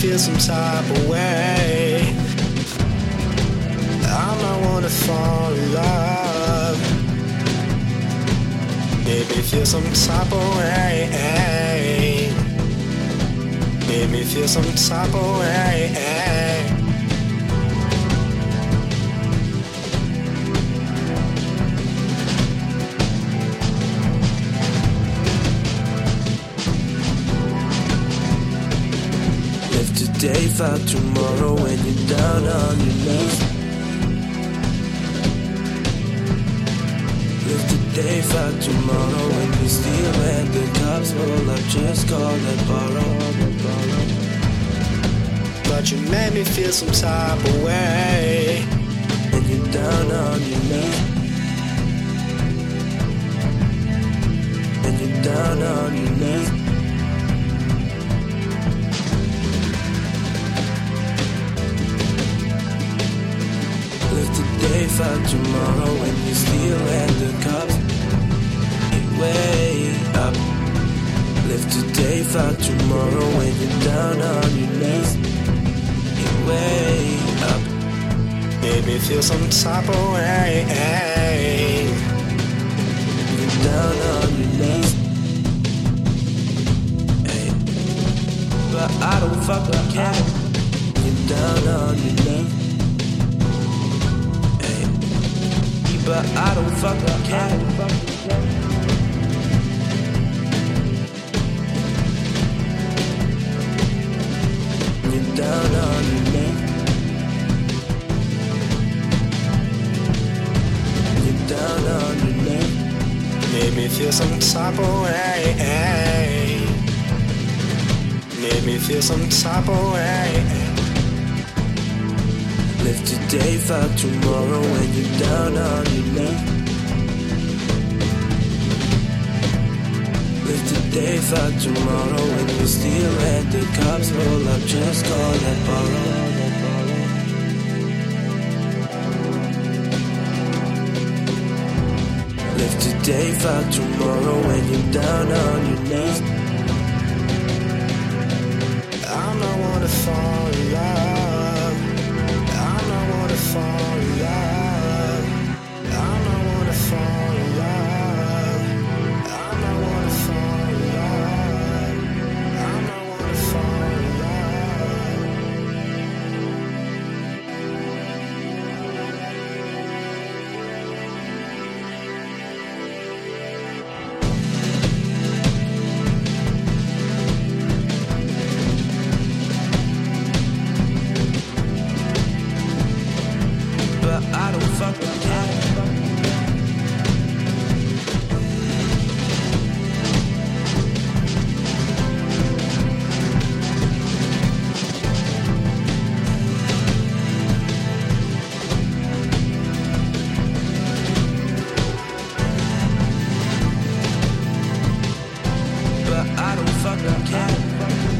feel some type of way. Not one to fall in love. Made me feel some type of way. Made me feel some type of way. Today, for tomorrow when you're down on your knees. Live today, fight tomorrow when you steal and the cops pull up. Just call and borrow. But you made me feel some type of way. When you're down on your knees. Fight tomorrow when you steal and the cops way up. Live today, fight tomorrow when you're down on your knees. Way up. Me feel some type of way. You're down on your knees. Hey. But I don't fucking care. You're down on your knees. But I don't fucking care. You're down on knees. You're down on knees. Made me feel some type of way. Made me feel some type of way. Live today, for tomorrow when you're down on your knees. Live today, fight tomorrow when you steal and the cops roll up. Just call and borrow. Live today, fight tomorrow when you're down on your knees. Bye.